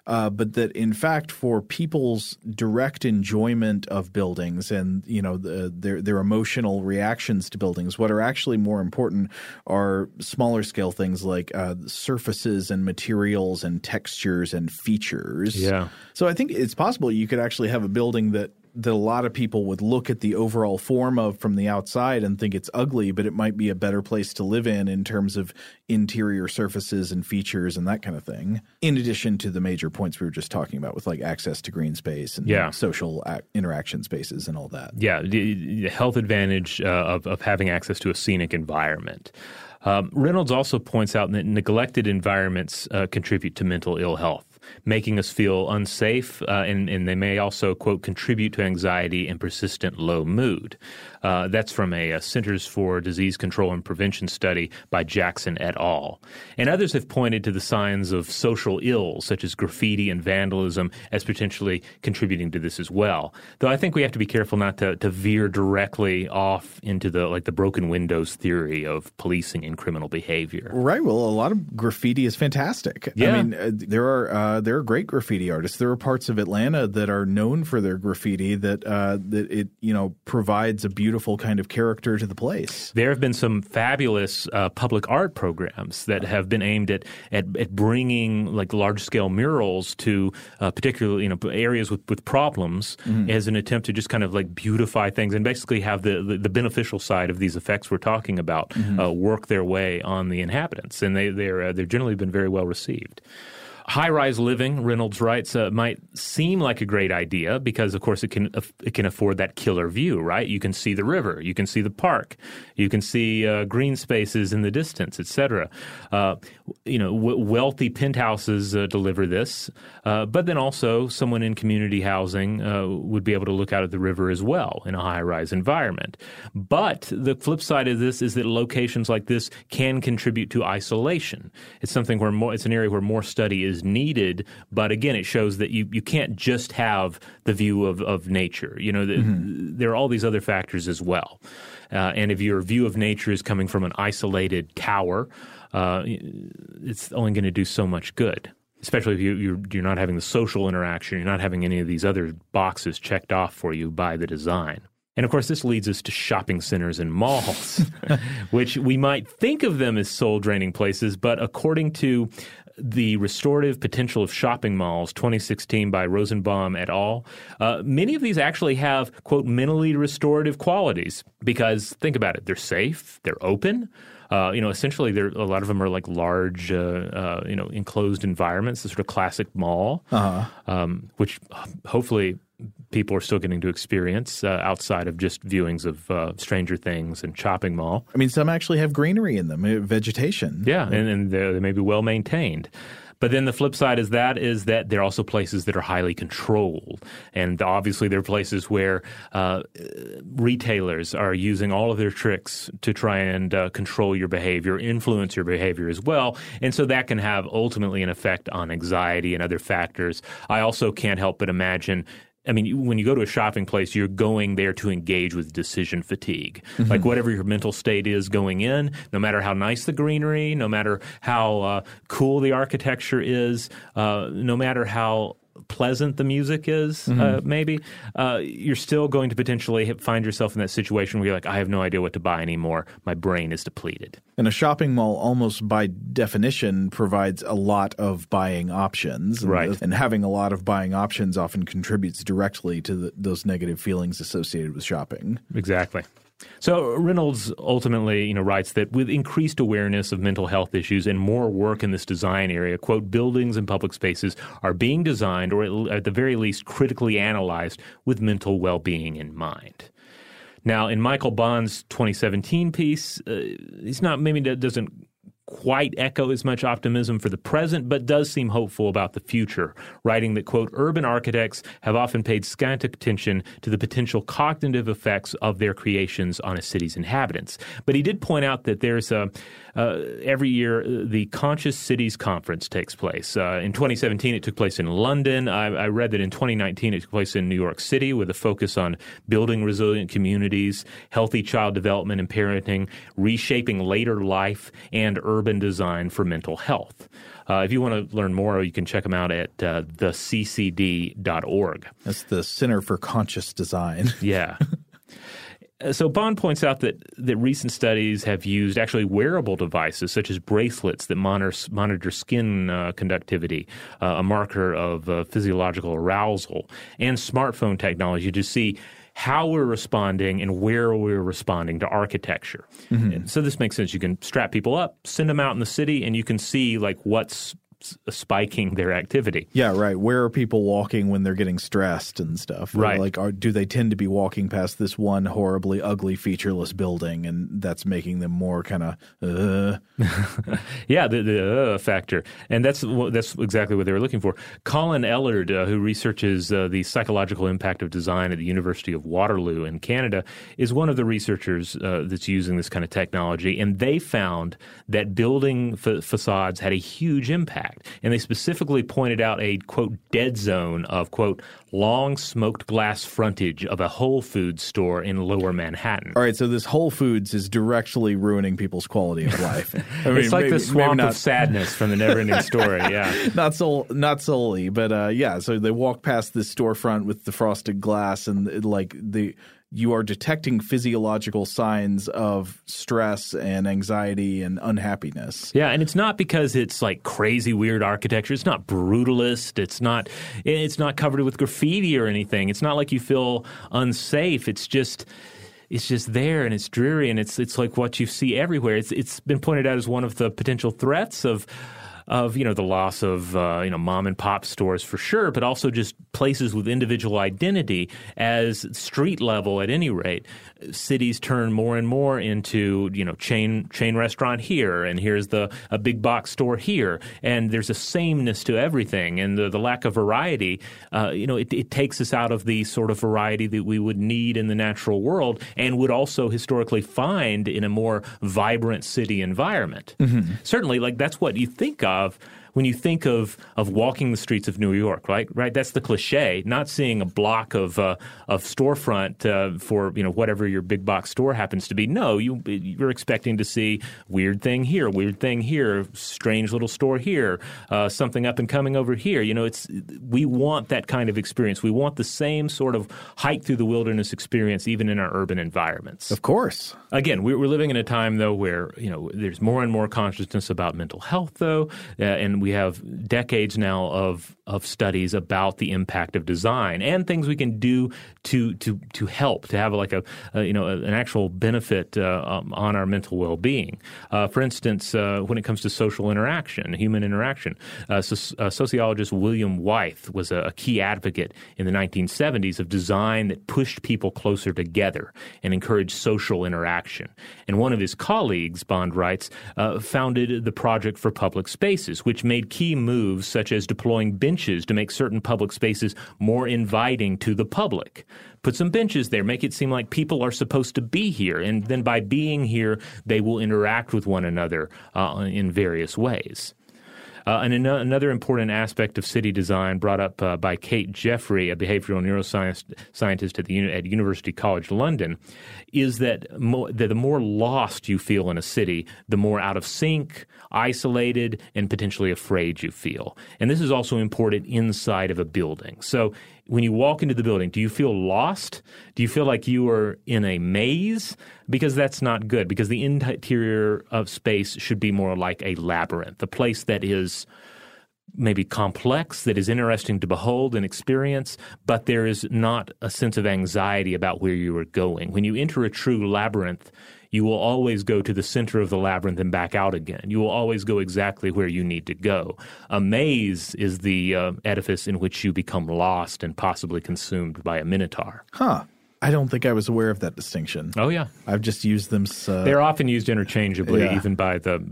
Uh, but that in fact, for people's direct enjoyment of buildings and, you know, the, their, their emotional reactions to buildings, what are actually more important are smaller scale things like uh, surfaces and materials and textures and features. Yeah. So I think it's possible you could actually have a building that that a lot of people would look at the overall form of from the outside and think it's ugly, but it might be a better place to live in in terms of interior surfaces and features and that kind of thing. In addition to the major points we were just talking about with like access to green space and yeah. social interaction spaces and all that. Yeah, the, health advantage uh, of, of having access to a scenic environment. Um, Reynolds also points out that neglected environments uh, contribute to mental ill health making us feel unsafe, uh, and, and, they may also, quote, contribute to anxiety and persistent low mood. Uh, that's from a, a, Centers for Disease Control and Prevention study by Jackson et al. And others have pointed to the signs of social ills, such as graffiti and vandalism, as potentially contributing to this as well. Though I think we have to be careful not to, to veer directly off into the like the broken windows theory of policing and criminal behavior. Right. Well, a lot of graffiti is fantastic. Yeah. I mean, uh, there are uh, there are great graffiti artists. There are parts of Atlanta that are known for their graffiti that uh, that it you know provides a beautiful beautiful kind of character to the place. There have been some fabulous uh, public art programs that have been aimed at at, at bringing like large scale murals to uh, particularly you know areas with, with problems mm-hmm. as an attempt to just kind of like beautify things and basically have the, the, the beneficial side of these effects we're talking about mm-hmm. uh, work their way on the inhabitants, and they they're uh, they've generally been very well received. High rise living, Reynolds writes, uh, might seem like a great idea because, of course, it can it can afford that killer view, right? You can see the river, you can see the park, you can see uh, green spaces in the distance, etc. Uh, you know, w- wealthy penthouses uh, deliver this, uh, but then also someone in community housing uh, would be able to look out at the river as well in a high rise environment. But the flip side of this is that locations like this can contribute to isolation. It's something where more, it's an area where more study is needed. But again, it shows that you, you can't just have the view of, of nature. You know, the, mm-hmm. there are all these other factors as well. Uh, and if your view of nature is coming from an isolated tower, uh, it's only going to do so much good. Especially if you, you're, you're not having the social interaction, you're not having any of these other boxes checked off for you by the design. And of course, this leads us to shopping centers and malls, which we might think of them as soul draining places, but according to the Restorative Potential of Shopping Malls 2016 by Rosenbaum et al. Uh, many of these actually have, quote, mentally restorative qualities because think about it, they're safe, they're open. Uh, you know, essentially, there a lot of them are like large, uh, uh, you know, enclosed environments, the sort of classic mall, uh-huh. um, which hopefully people are still getting to experience uh, outside of just viewings of uh, Stranger Things and Shopping Mall. I mean, some actually have greenery in them, uh, vegetation. Yeah, and, and they may be well maintained. But then the flip side is that is that there are also places that are highly controlled, and obviously there are places where uh, retailers are using all of their tricks to try and uh, control your behavior, influence your behavior as well, and so that can have ultimately an effect on anxiety and other factors. I also can't help but imagine I mean, when you go to a shopping place, you're going there to engage with decision fatigue. Mm-hmm. Like whatever your mental state is going in, no matter how nice the greenery, no matter how uh, cool the architecture is, uh, no matter how pleasant the music is, uh, mm-hmm. uh, maybe, uh, you're still going to potentially find yourself in that situation where you're like, I have no idea what to buy anymore. My brain is depleted. And a shopping mall, almost by definition, provides a lot of buying options. And, right. And having a lot of buying options often contributes directly to the, those negative feelings associated with shopping. Exactly. So Reynolds ultimately, you know, writes that with increased awareness of mental health issues and more work in this design area, quote, buildings and public spaces are being designed or at the very least critically analyzed with mental well-being in mind. Now, in Michael Bond's 2017 piece, uh, he's not maybe that doesn't quite echo as much optimism for the present, but does seem hopeful about the future, writing that, quote, urban architects have often paid scant attention to the potential cognitive effects of their creations on a city's inhabitants. But he did point out that there's a, uh, every year uh, the Conscious Cities Conference takes place. Uh, in 2017, it took place in London. I, I, read that in 2019, it took place in New York City with a focus on building resilient communities, healthy child development and parenting, reshaping later life, and urban design for mental health. Uh, if you want to learn more, you can check them out at uh, theccd.org. That's the Center for Conscious Design. yeah. Uh, so Bond points out that that recent studies have used actually wearable devices such as bracelets that monitor, monitor skin uh, conductivity, uh, a marker of uh, physiological arousal, and smartphone technology to see how we're responding and where we're responding to architecture. Mm-hmm. so this makes sense. You can strap people up, send them out in the city, and you can see like what's spiking their activity. Yeah, right. Where are people walking when they're getting stressed and stuff? Right. Like, are, do they tend to be walking past this one horribly ugly, featureless building, and that's making them more kind of, uh. yeah, the, the uh, factor, and that's that's exactly what they were looking for. Colin Ellard, uh, who researches uh, the psychological impact of design at the University of Waterloo in Canada, is one of the researchers uh, that's using this kind of technology, and they found that building fa- facades had a huge impact Act. And they specifically pointed out a, quote, dead zone of, quote, long smoked glass frontage of a Whole Foods store in lower Manhattan. All right, so this Whole Foods is directly ruining people's quality of life. I mean, it's like maybe, the swamp of sadness from the never ending story, yeah. not, so, not solely, but uh, yeah, so they walk past this storefront with the frosted glass and like the you are detecting physiological signs of stress and anxiety and unhappiness. Yeah, and it's not because it's like crazy weird architecture. It's not brutalist. It's not it's not covered with graffiti or anything. It's not like you feel unsafe. It's just it's just there and it's dreary and it's it's like what you see everywhere. It's it's been pointed out as one of the potential threats of of you know the loss of uh, you know mom and pop stores for sure, but also just places with individual identity as street level at any rate. Cities turn more and more into you know chain chain restaurant here, and here's the a big box store here, and there's a sameness to everything, and the, the lack of variety, uh, you know, it, it takes us out of the sort of variety that we would need in the natural world, and would also historically find in a more vibrant city environment. Mm-hmm. Certainly, like that's what you think of of when you think of of walking the streets of New York, right? Right, that's the cliche. Not seeing a block of uh, of storefront uh, for you know whatever your big box store happens to be. No, you you're expecting to see weird thing here, weird thing here, strange little store here, uh, something up and coming over here. You know, it's we want that kind of experience. We want the same sort of hike through the wilderness experience, even in our urban environments. Of course. Again, we're living in a time though where you know there's more and more consciousness about mental health, though, uh, we have decades now of of studies about the impact of design and things we can do to to to help to have like a, a you know an actual benefit uh, um, on our mental well being. Uh, for instance, uh, when it comes to social interaction, human interaction, uh, so, uh, sociologist William Whyte was a, a key advocate in the 1970s of design that pushed people closer together and encouraged social interaction. And one of his colleagues, Bond writes, uh, founded the Project for Public Spaces, which made key moves such as deploying benches to make certain public spaces more inviting to the public. Put some benches there, make it seem like people are supposed to be here, and then by being here, they will interact with one another uh, in various ways. Uh, and an- another important aspect of city design brought up uh, by Kate Jeffery, a behavioral neuroscience scientist at, the at University College London, is that, mo- that the more lost you feel in a city, the more out of sync, isolated, and potentially afraid you feel. And this is also important inside of a building. So when you walk into the building, do you feel lost? Do you feel like you are in a maze? Because that's not good, because the interior of space should be more like a labyrinth, a place that is maybe complex, that is interesting to behold and experience, but there is not a sense of anxiety about where you are going. When you enter a true labyrinth, you will always go to the center of the labyrinth and back out again. You will always go exactly where you need to go. A maze is the uh, edifice in which you become lost and possibly consumed by a minotaur. Huh. I don't think I was aware of that distinction. Oh, yeah. I've just used them. Uh, They're often used interchangeably, Yeah. even by the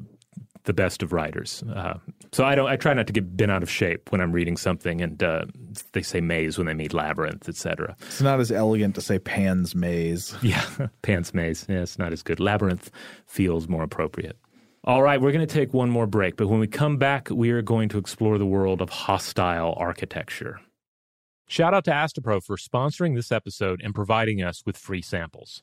the best of writers. Uh, so I don't. I try not to get bent out of shape when I'm reading something, and uh, they say maze when they mean labyrinth, etc. it's not as elegant to say Pan's Maze. Yeah, Pan's Maze. Yeah, it's not as good. Labyrinth feels more appropriate. All right, we're going to take one more break, but when we come back, we are going to explore the world of hostile architecture. Shout out to Astepro for sponsoring this episode and providing us with free samples.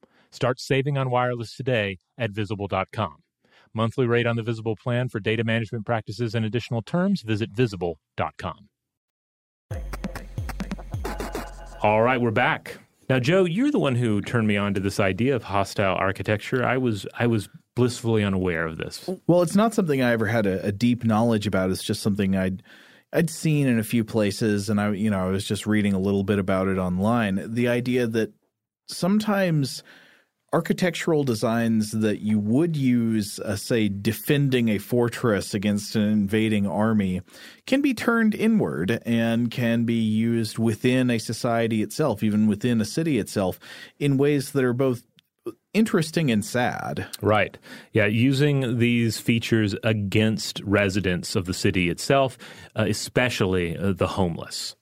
Start saving on wireless today at visible.com. Monthly rate on the Visible plan for data management practices and additional terms, visit visible.com. All right, we're back. Now, Joe, you're the one who turned me on to this idea of hostile architecture. I was I was blissfully unaware of this. Well, it's not something I ever had a, a deep knowledge about. It's just something I'd I'd seen in a few places, and I you know I was just reading a little bit about it online. The idea that sometimes architectural designs that you would use, uh, say, defending a fortress against an invading army, can be turned inward and can be used within a society itself, even within a city itself, in ways that are both interesting and sad. Right. Yeah, using these features against residents of the city itself, uh, especially uh, the homeless.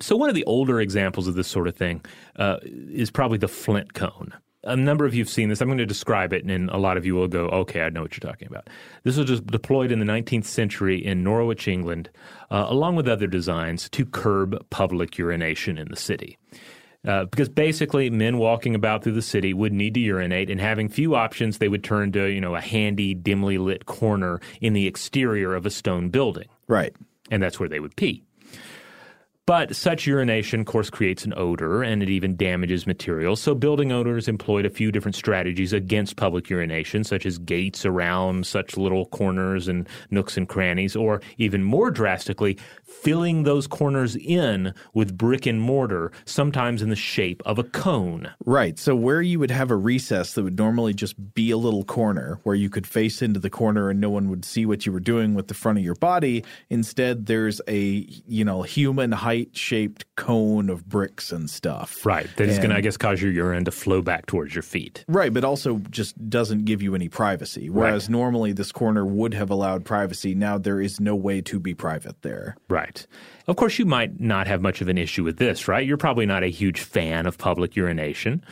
So, one of the older examples of this sort of thing uh, is probably the flint cone a number of you have seen this. I'm going to describe it, and a lot of you will go, okay, I know what you're talking about. This was just deployed in the 19th century in Norwich, England, uh, along with other designs to curb public urination in the city. Uh, because basically, men walking about through the city would need to urinate, and having few options, they would turn to you know a handy, dimly lit corner in the exterior of a stone building. Right, and that's where they would pee. But such urination, of course, creates an odor and it even damages materials. So, building owners employed a few different strategies against public urination, such as gates around such little corners and nooks and crannies, or even more drastically, filling those corners in with brick and mortar, sometimes in the shape of a cone. Right. So, where you would have a recess that would normally just be a little corner where you could face into the corner and no one would see what you were doing with the front of your body, instead, there's a, you know, human height shaped cone of bricks and stuff. Right. That is going to, I guess, cause your urine to flow back towards your feet. Right. But also just doesn't give you any privacy. Whereas right. normally this corner would have allowed privacy. Now there is no way to be private there. Right. Of course, you might not have much of an issue with this, right? You're probably not a huge fan of public urination.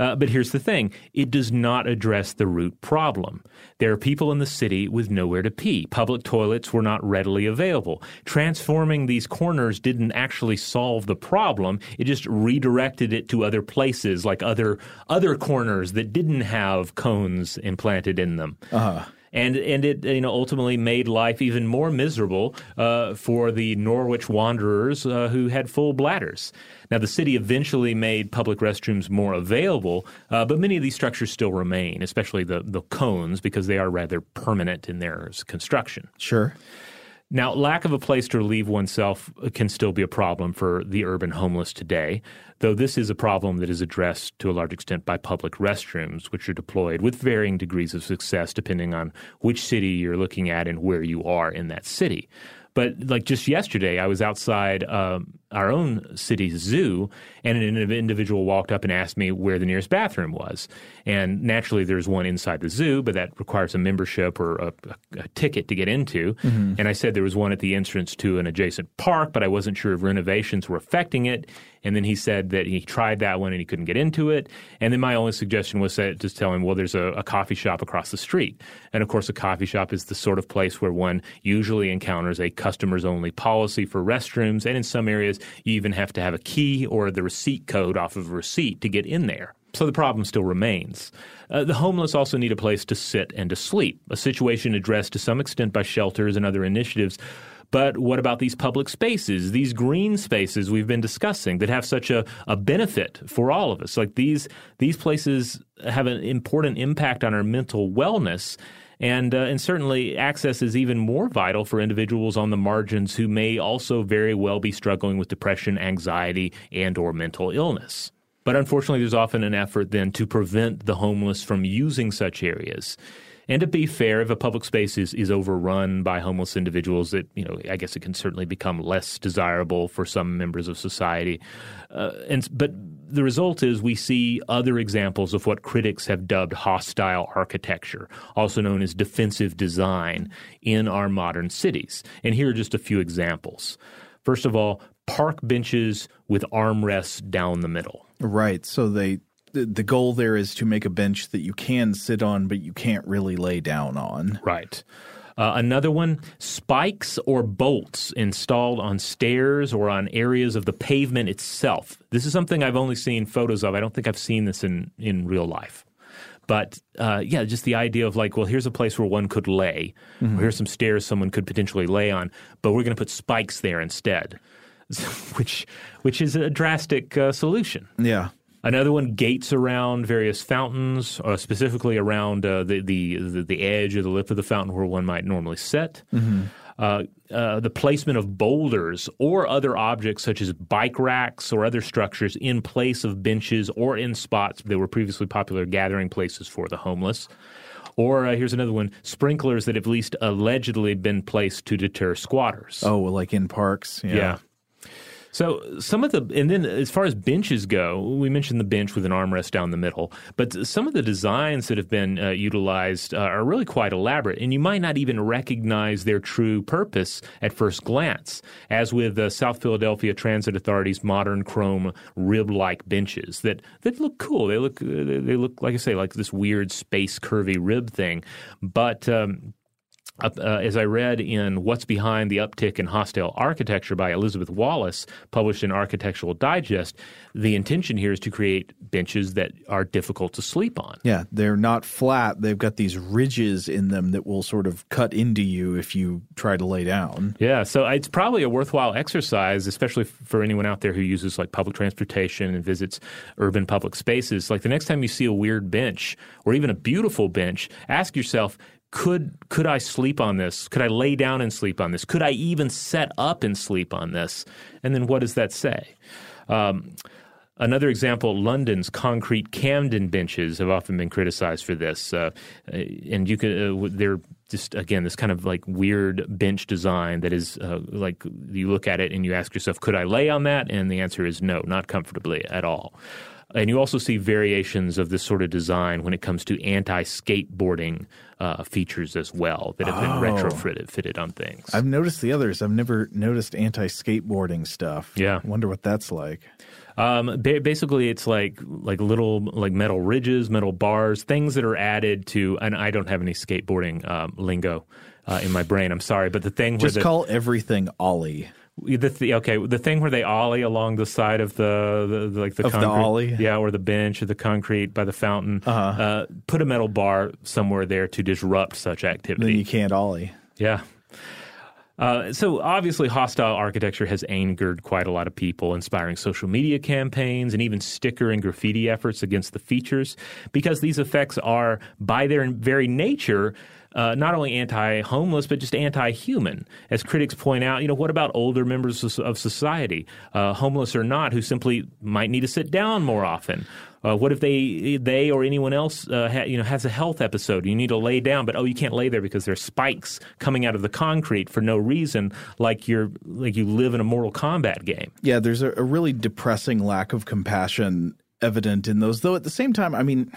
Uh, but here's the thing it does not address the root problem. There are people in the city with nowhere to pee. Public toilets were not readily available. Transforming these corners didn't actually solve the problem. It just redirected it to other places, like other other corners that didn't have cones implanted in them. Uh-huh and and it you know ultimately made life even more miserable uh, for the Norwich Wanderers uh, who had full bladders. Now the city eventually made public restrooms more available, uh, but many of these structures still remain, especially the the cones because they are rather permanent in their construction. Sure. Now, lack of a place to relieve oneself can still be a problem for the urban homeless today, though this is a problem that is addressed to a large extent by public restrooms, which are deployed with varying degrees of success depending on which city you're looking at and where you are in that city. But like just yesterday, I was outside um, our own city's zoo, and an individual walked up and asked me where the nearest bathroom was. And naturally, there's one inside the zoo, but that requires a membership or a, a, a ticket to get into. Mm-hmm. And I said there was one at the entrance to an adjacent park, but I wasn't sure if renovations were affecting it. And then he said that he tried that one and he couldn't get into it. And then my only suggestion was to just tell him, well, there's a, a coffee shop across the street. And of course, a coffee shop is the sort of place where one usually encounters a customers only policy for restrooms. And in some areas, you even have to have a key or the receipt code off of a receipt to get in there. So the problem still remains. Uh, the homeless also need a place to sit and to sleep, a situation addressed to some extent by shelters and other initiatives. But what about these public spaces, these green spaces we've been discussing that have such a, a benefit for all of us? Like these, these places have an important impact on our mental wellness. And, uh, and certainly access is even more vital for individuals on the margins who may also very well be struggling with depression, anxiety, and or mental illness. But unfortunately, there's often an effort then to prevent the homeless from using such areas. And to be fair, if a public space is, is overrun by homeless individuals, that you know, I guess it can certainly become less desirable for some members of society. Uh, and but the result is we see other examples of what critics have dubbed hostile architecture, also known as defensive design, in our modern cities. And here are just a few examples. First of all, park benches with armrests down the middle. Right. So they the, the goal there is to make a bench that you can sit on, but you can't really lay down on. Right. Uh, another one, spikes or bolts installed on stairs or on areas of the pavement itself. This is something I've only seen photos of. I don't think I've seen this in, in real life. But uh, yeah, just the idea of like, well, here's a place where one could lay. Mm-hmm. here's some stairs someone could potentially lay on, but we're going to put spikes there instead, which which is a drastic uh, solution. Yeah. Another one, gates around various fountains, uh, specifically around uh, the, the, the the edge or the lip of the fountain where one might normally sit. Mm-hmm. Uh, uh, the placement of boulders or other objects such as bike racks or other structures in place of benches or in spots that were previously popular gathering places for the homeless. Or uh, here's another one: sprinklers that have at least allegedly been placed to deter squatters. Oh, like in parks. Yeah. yeah. So some of the and then as far as benches go, we mentioned the bench with an armrest down the middle, but some of the designs that have been uh, utilized uh, are really quite elaborate, and you might not even recognize their true purpose at first glance. As with the South Philadelphia Transit Authority's modern chrome rib-like benches that that look cool. They look they look like I say like this weird space curvy rib thing, but um, uh, as I read in What's Behind the Uptick in Hostile Architecture by Elizabeth Wallace, published in Architectural Digest, the intention here is to create benches that are difficult to sleep on. Yeah, they're not flat. They've got these ridges in them that will sort of cut into you if you try to lay down. Yeah, so it's probably a worthwhile exercise, especially for anyone out there who uses like public transportation and visits urban public spaces. Like the next time you see a weird bench or even a beautiful bench, ask yourself, could could I sleep on this? Could I lay down and sleep on this? Could I even set up and sleep on this? And then what does that say? Um, another example: London's concrete Camden benches have often been criticized for this, uh, and you could uh, they're just again this kind of like weird bench design that is uh, like you look at it and you ask yourself, could I lay on that? And the answer is no, not comfortably at all. And you also see variations of this sort of design when it comes to anti skateboarding uh, features as well that have been oh. retrofitted fitted on things. I've noticed the others. I've never noticed anti skateboarding stuff. Yeah. I wonder what that's like. Um, basically, it's like like little like metal ridges, metal bars, things that are added to. And I don't have any skateboarding um, lingo uh, in my brain. I'm sorry, but the thing was just the, call everything ollie. The, okay, the thing where they ollie along the side of the, the, the like the of concrete, the ollie, yeah, or the bench or the concrete by the fountain. Uh-huh. Uh, put a metal bar somewhere there to disrupt such activity. Then you can't ollie. Yeah. Uh, so obviously, hostile architecture has angered quite a lot of people, inspiring social media campaigns and even sticker and graffiti efforts against the features, because these effects are, by their very nature, uh, not only anti-homeless but just anti-human. As critics point out, you know, what about older members of society, uh, homeless or not, who simply might need to sit down more often? Uh, what if they they or anyone else uh, ha, you know has a health episode? You need to lay down, but oh, you can't lay there because there's spikes coming out of the concrete for no reason, like you're like you live in a Mortal Kombat game. Yeah, there's a, a really depressing lack of compassion evident in those. Though at the same time, I mean,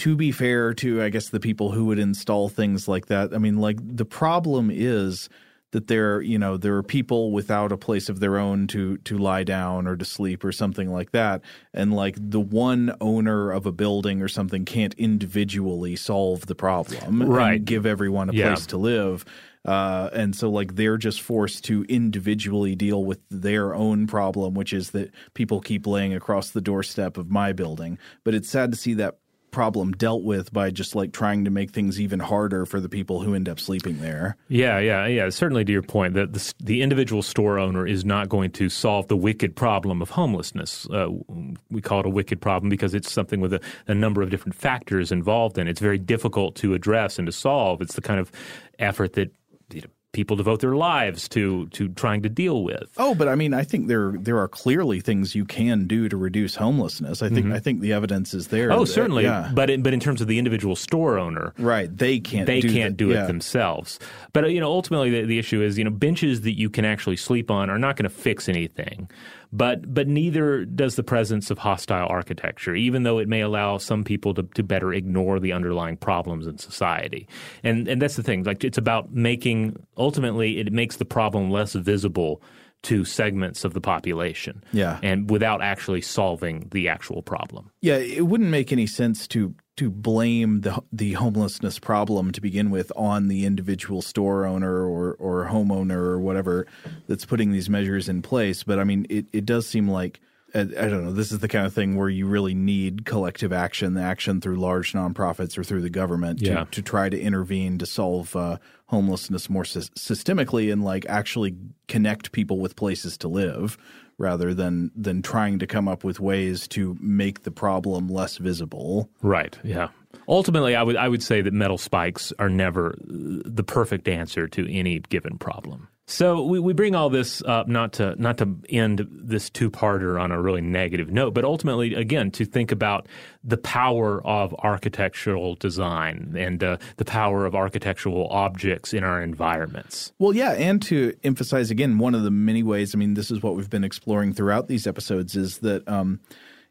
to be fair to I guess the people who would install things like that, I mean, like the problem is that there you know there are people without a place of their own to to lie down or to sleep or something like that and like the one owner of a building or something can't individually solve the problem Right. and give everyone a Yeah. place to live uh, and so like they're just forced to individually deal with their own problem which is that people keep laying across the doorstep of my building but it's sad to see that problem dealt with by just like trying to make things even harder for the people who end up sleeping there Yeah, yeah, yeah. Certainly, to your point, that the, the individual store owner is not going to solve the wicked problem of homelessness. Uh, we call it a wicked problem because it's something with a, a number of different factors involved in. it. It's very difficult to address and to solve. It's the kind of effort that people devote their lives to to trying to deal with. Oh, but I mean, I think there there are clearly things you can do to reduce homelessness. I think mm-hmm. I think the evidence is there. Oh, that- certainly. yeah. But in, but in terms of the individual store owner, right. They can't. they do can't the- do it yeah. themselves. But you know, ultimately, the, the issue is you know benches that you can actually sleep on are not going to fix anything. But but neither does the presence of hostile architecture, even though it may allow some people to, to better ignore the underlying problems in society. And and that's the thing. Like it's about making ultimately it makes the problem less visible to segments of the population. Yeah. And without actually solving the actual problem. Yeah, it wouldn't make any sense to to blame the the homelessness problem to begin with on the individual store owner or or homeowner or whatever that's putting these measures in place. But I mean, it it does seem like I, I don't know. This is the kind of thing where you really need collective action, the action through large nonprofits or through the government Yeah. to, to try to intervene to solve uh, homelessness more sys- systemically and like actually connect people with places to live rather than than trying to come up with ways to make the problem less visible. Right. Yeah. Ultimately, I would I would say that metal spikes are never uh, the perfect answer to any given problem. So we, we bring all this up not to not to end this two parter on a really negative note, but ultimately again to think about the power of architectural design and uh, the power of architectural objects in our environments. Well, yeah, and to emphasize again, one of the many ways. I mean, this is what we've been exploring throughout these episodes is that um,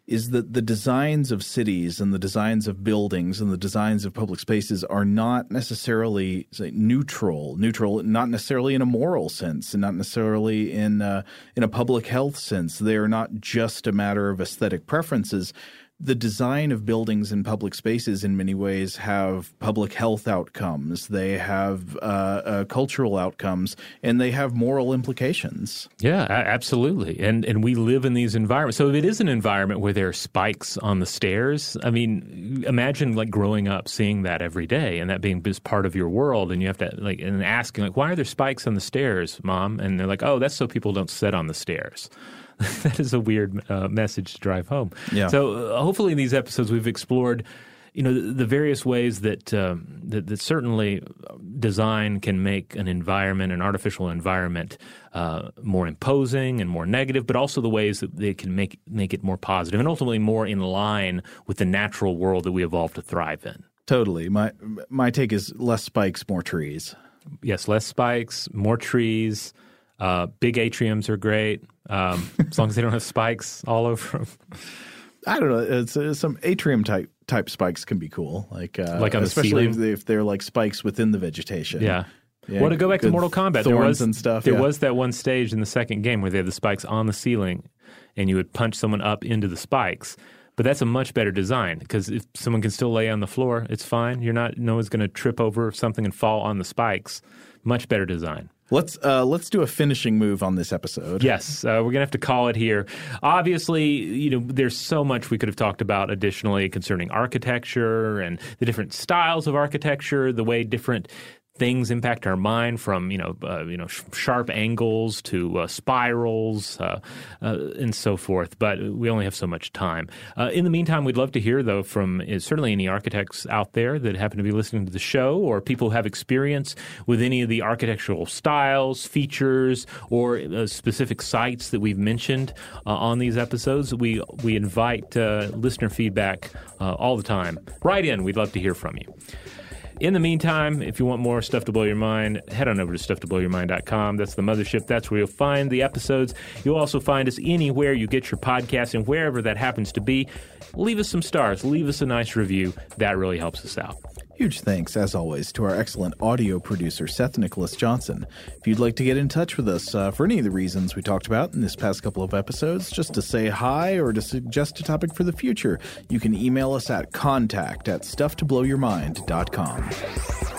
is that the designs of cities and the designs of buildings and the designs of public spaces are not necessarily say, neutral. Neutral, not necessarily in a moral sense, and not necessarily in uh, in a public health sense. They are not just a matter of aesthetic preferences the design of buildings and public spaces in many ways have public health outcomes they have uh, uh, cultural outcomes and they have moral implications Yeah, absolutely. And and we live in these environments. So if it is an environment where there are spikes on the stairs, I mean, imagine like growing up seeing that every day and that being just part of your world and you have to like and asking like why are there spikes on the stairs, mom? And they're like, "Oh, that's so people don't sit on the stairs." that is a weird uh, message to drive home. Yeah. So uh, hopefully in these episodes we've explored you know the, the various ways that, um, that that certainly design can make an environment, an artificial environment, uh, more imposing and more negative, but also the ways that they can make make it more positive and ultimately more in line with the natural world that we evolved to thrive in. totally my my take is less spikes more trees Yes, less spikes, more trees. Uh, big atriums are great um, as long as they don't have spikes all over them. i don't know it's, uh, some atrium type type spikes can be cool like uh, Like on the especially if, ceiling? they, if they're like spikes within the vegetation Yeah. Yeah, well, to go back to Mortal Kombat, there was and stuff, There yeah. was that one stage in the second game where they had the spikes on the ceiling, and you would punch someone up into the spikes. But that's a much better design because if someone can still lay on the floor, it's fine. You're not. No one's going to trip over something and fall on the spikes. Much better design. Let's uh, let's do a finishing move on this episode Yes, uh, we're gonna have to call it here. Obviously, you know, there's so much we could have talked about additionally concerning architecture and the different styles of architecture, the way different things impact our mind from you know uh, you know sh- sharp angles to uh, spirals uh, uh, and so forth but we only have so much time. Uh, in the meantime we'd love to hear though from uh, certainly any architects out there that happen to be listening to the show or people who have experience with any of the architectural styles features or specific sites that we've mentioned on these episodes. We we invite listener feedback all the time. Right in. We'd love to hear from you in the meantime, if you want more stuff to blow your mind, head on over to stufftoblowyourmind.com. That's the mothership. That's where you'll find the episodes. You'll also find us anywhere you get your podcast and wherever that happens to be. Leave us some stars. Leave us a nice review. That really helps us out. Huge thanks, as always, to our excellent audio producer, Seth Nicholas Johnson. If you'd like to get in touch with us uh, for any of the reasons we talked about in this past couple of episodes, just to say hi or to suggest a topic for the future, you can email us at contact at stufftoblowyourmind.com.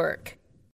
work.